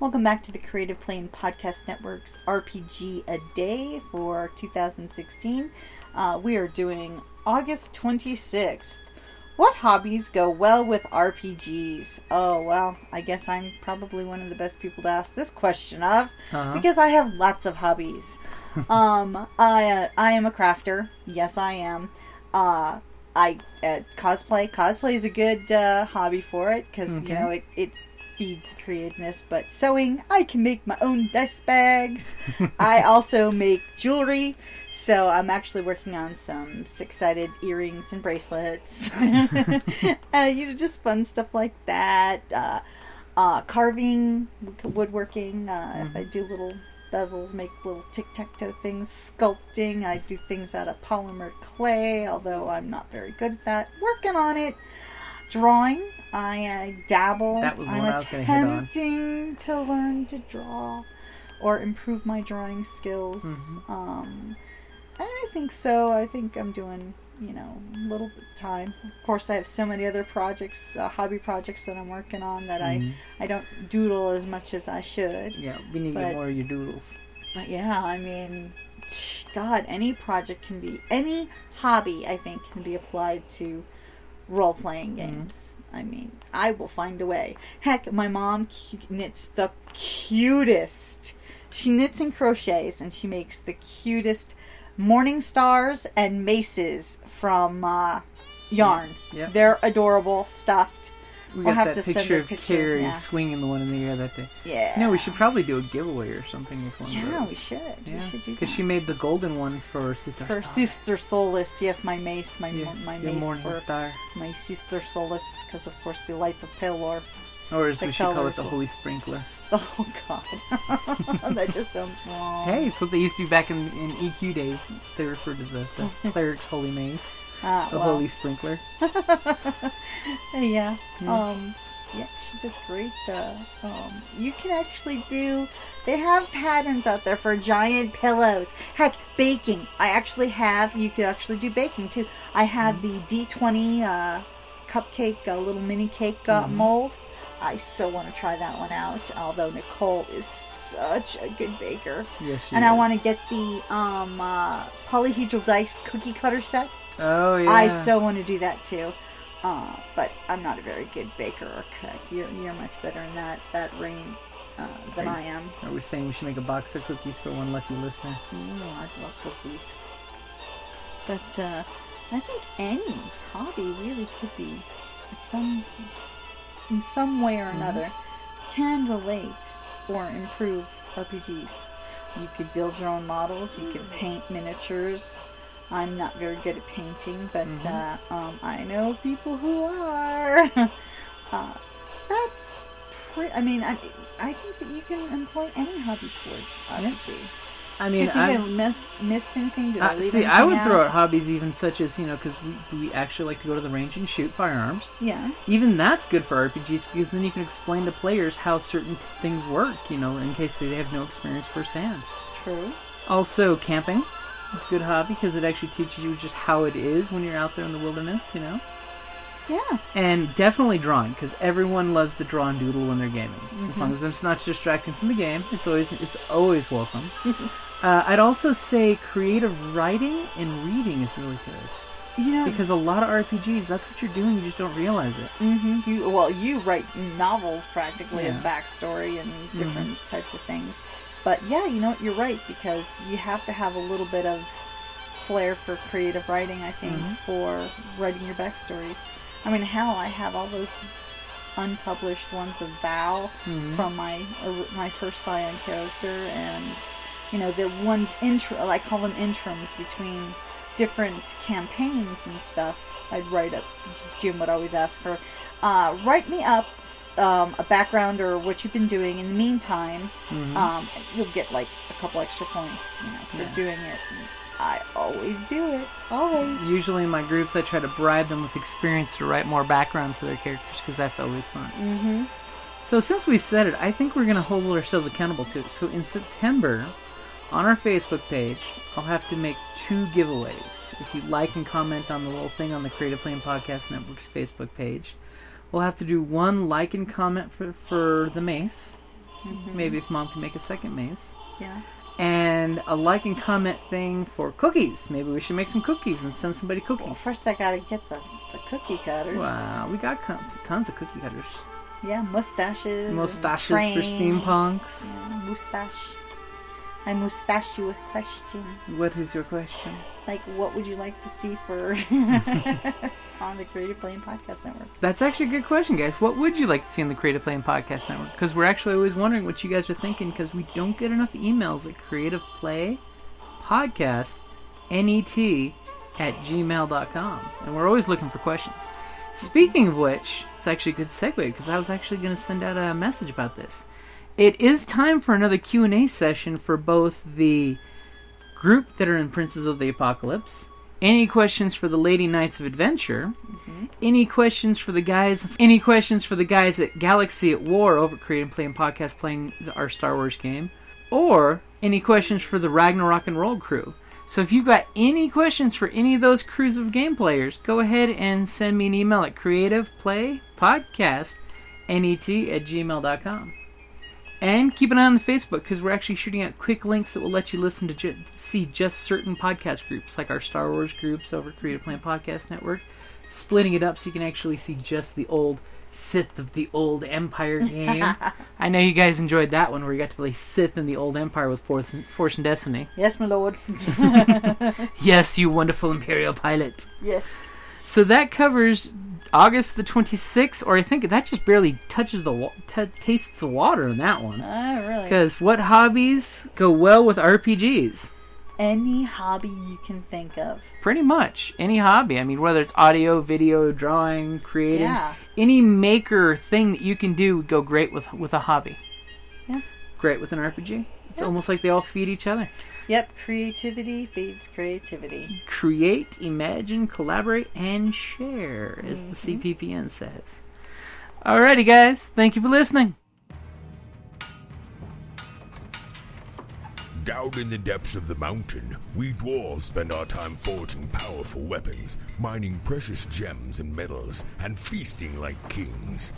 Welcome back to the Creative Play and Podcast Network's RPG a Day for 2016. Uh, we are doing August 26th. What hobbies go well with RPGs? Oh, well, I guess I'm probably one of the best people to ask this question of Uh-huh. because I have lots of hobbies. um, I uh, I am a crafter. Yes, I am. Uh, I uh, cosplay. Cosplay is a good uh, hobby for it because you know it it feeds creativeness. But sewing, I can make my own dice bags. I also make jewelry. So I'm actually working on some six-sided earrings and bracelets. uh, you know, just fun stuff like that. Uh, uh, carving, woodworking. Uh, If I do little bezels, make little tic-tac-toe things, sculpting. I do things out of polymer clay, although I'm not very good at that. Working on it. Drawing. I uh, dabble. That was I'm one I was gonna hit on. attempting to learn to draw or improve my drawing skills. Mm-hmm. Um, and I think so. I think I'm doing, you know, a little bit of time. Of course, I have so many other projects, uh, hobby projects that I'm working on that Mhm. I I don't doodle as much as I should. Yeah, we need But- more of your doodles. But yeah, I mean, God, any project can be any hobby. I think can be applied to role playing games. I mean, I will find a way. Heck, my mom knits the cutest. She knits and crochets, and she makes the cutest morning stars and maces from uh, yarn. Yeah. They're adorable, stuffed. We We'll got that picture of picture, Carrie yeah. swinging the one in the air that day. Yeah. No, we should probably do a giveaway or something with one of Yeah, those. we should. We should do because she made the golden one for Sister for Star. Sister Solace, yes, my mace, my Yes, my mace morning for star, my Sister Solace, because of course the light of Pelor. or as we should call it, the. Holy Sprinkler. Oh God, that just sounds wrong. Hey, it's what they used to do back in, in EQ days. They referred to the, the cleric's holy mace, ah, the well. Holy Sprinkler. yeah. Yeah. Um, yeah, she does great. Uh, um, you can actually do. They have patterns out there for giant pillows. Heck, baking. I actually have. You could actually do baking too. I have Mm-hmm. the D20 uh, cupcake, uh, little mini cake uh, Mhm. mold. I so want to try that one out. Although Nicole is such a good baker, Yes, she and I want to get the um, uh, polyhedral dice cookie cutter set. Oh yeah. I so want to do that too. Uh, but I'm not a very good baker or cook. You're, you're much better in that that reign uh, than Are I am. Are we saying we should make a box of cookies for one lucky listener? Mm, I love cookies. But uh, I think any hobby really could be, at some, in some way or Mhm. another, can relate or improve RPGs. You could build your own models. You could paint miniatures. I'm not very good at painting, but Mhm. uh, um, I know people who are. uh, that's pretty. I mean, I, I think that you can employ any hobby towards RPG. I Do mean, you think I, I missed missed anything? Did I see, I would throw out? out hobbies even such as you know, because we, we actually like to go to the range and shoot firearms. Yeah, Even that's good for RPGs because then you can explain to players how certain t- things work. You know, in case they have no experience firsthand. true. Also, camping. It's a good hobby because it actually teaches you just how it is when you're out there in the wilderness. You know, Yeah, and definitely drawing because everyone loves to draw and doodle when they're gaming. As Mm-hmm. long as it's not distracting from the game, it's always it's always welcome. Uh, I'd also say creative writing and reading is really good You know, because a lot of RPGs, that's what you're doing. You just don't realize it. Mm-hmm. you well, you write novels practically Yeah. of backstory and different types of things. But yeah, you know what? You're right because you have to have a little bit of flair for creative writing. I think Mhm. for writing your backstories. I mean, hell, I have all those unpublished ones of Val Mhm. from my my first Scion character, and you know the ones intro. I call them interims between different campaigns and stuff. I'd write up. Jim would always ask for, uh, write me up um, a background or what you've been doing in the meantime. Mhm. Um, you'll get like a couple extra points, you know, for Yeah. doing it. I always do it. Always. Usually in my groups, I try to bribe them with experience to write more background for their characters because that's always fun. Mm-hmm. So since we said it, I think we're going to hold ourselves accountable to it. So in September, on our Facebook page, I'll have to make two giveaways. If you like and comment on the little thing on the Creative Play and Podcast Network's Facebook page, we'll have to do one like and comment for, for the mace. Mm-hmm. Maybe if mom can make a second mace. Yeah. And a like and comment thing for cookies. Maybe we should make some cookies and send somebody cookies. Well, first I gotta get the, the cookie cutters. Wow, we got tons of cookie cutters. Yeah, mustaches. Mustaches for steampunks. Yeah, mustache. I mustache you a question. What is your question? It's like, what would you like to see for on the Creative Play and Podcast Network? That's actually a good question, guys. What would you like to see on the Creative Play and Podcast Network? Because we're actually always wondering what you guys are thinking because we don't get enough emails at Creative Play Podcast NET at gmail.com. And we're always looking for questions. Speaking of which, it's actually a good segue because I was actually going to send out a message about this. It is time for another Q&A session for both the group that are in Princes of the Apocalypse, any questions for the Lady Knights of Adventure, mm-hmm. any questions for the guys any questions for the guys at Galaxy at War over at Create and Play and Podcast playing our Star Wars game, or any questions for the Ragnarok and Roll crew. So if you've got any questions for any of those crews of game players, go ahead and send me an email at creativeplaypodcast net at gmail.com. And keep an eye on the Facebook because we're actually shooting out quick links that will let you listen to ju- see just certain podcast groups, like our Star Wars groups over Creative Play and Podcast Network, splitting it up so you can actually see just the old Sith of the Old Empire game. I know you guys enjoyed that one where you got to play Sith in the Old Empire with Force and, Force and Destiny. Yes, my lord. Yes, you wonderful Imperial pilot. yes. So that covers August the 26th, or I think that just barely touches the wa- t- tastes the water in that one. Oh, really? Because what hobbies go well with RPGs? Any hobby you can think of. Pretty much any hobby. I mean, whether it's audio, video, drawing, creating, Yeah. any maker thing that you can do would go great with with a hobby. Yeah. Great with an RPG. It's Yeah. almost like they all feed each other. Yep, creativity feeds creativity. Create, imagine, collaborate, and share, as the Mm-hmm. CPPN says. Alrighty, guys. Thank you for listening. Down in the depths of the mountain, we dwarves spend our time forging powerful weapons, mining precious gems and metals, and feasting like kings.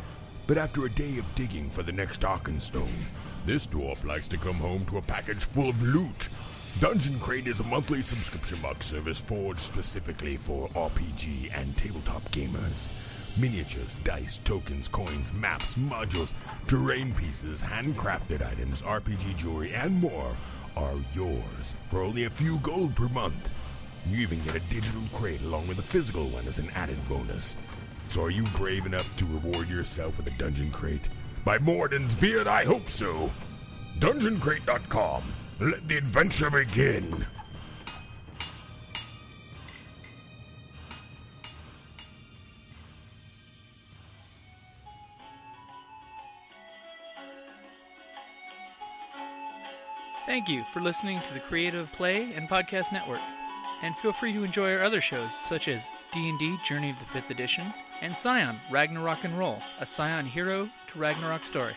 But after a day of digging for the next Arkenstone, this dwarf likes to come home to a package full of loot. Dungeon Crate is a monthly subscription box service forged specifically for RPG and tabletop gamers. Miniatures, dice, tokens, coins, maps, modules, terrain pieces, handcrafted items, RPG jewelry, and more are yours for only a few gold per month. You even get a digital crate along with a physical one as an added bonus. So are you brave enough to reward yourself with a dungeon crate? By Moradin's beard, I hope so. DungeonCrate.com. Let the adventure begin. Thank you for listening to the Creative Play and Podcast Network. And feel free to enjoy our other shows such as D&D Journey of the 5th Edition and Scion Ragnarok and Roll, a Scion hero to Ragnarok story.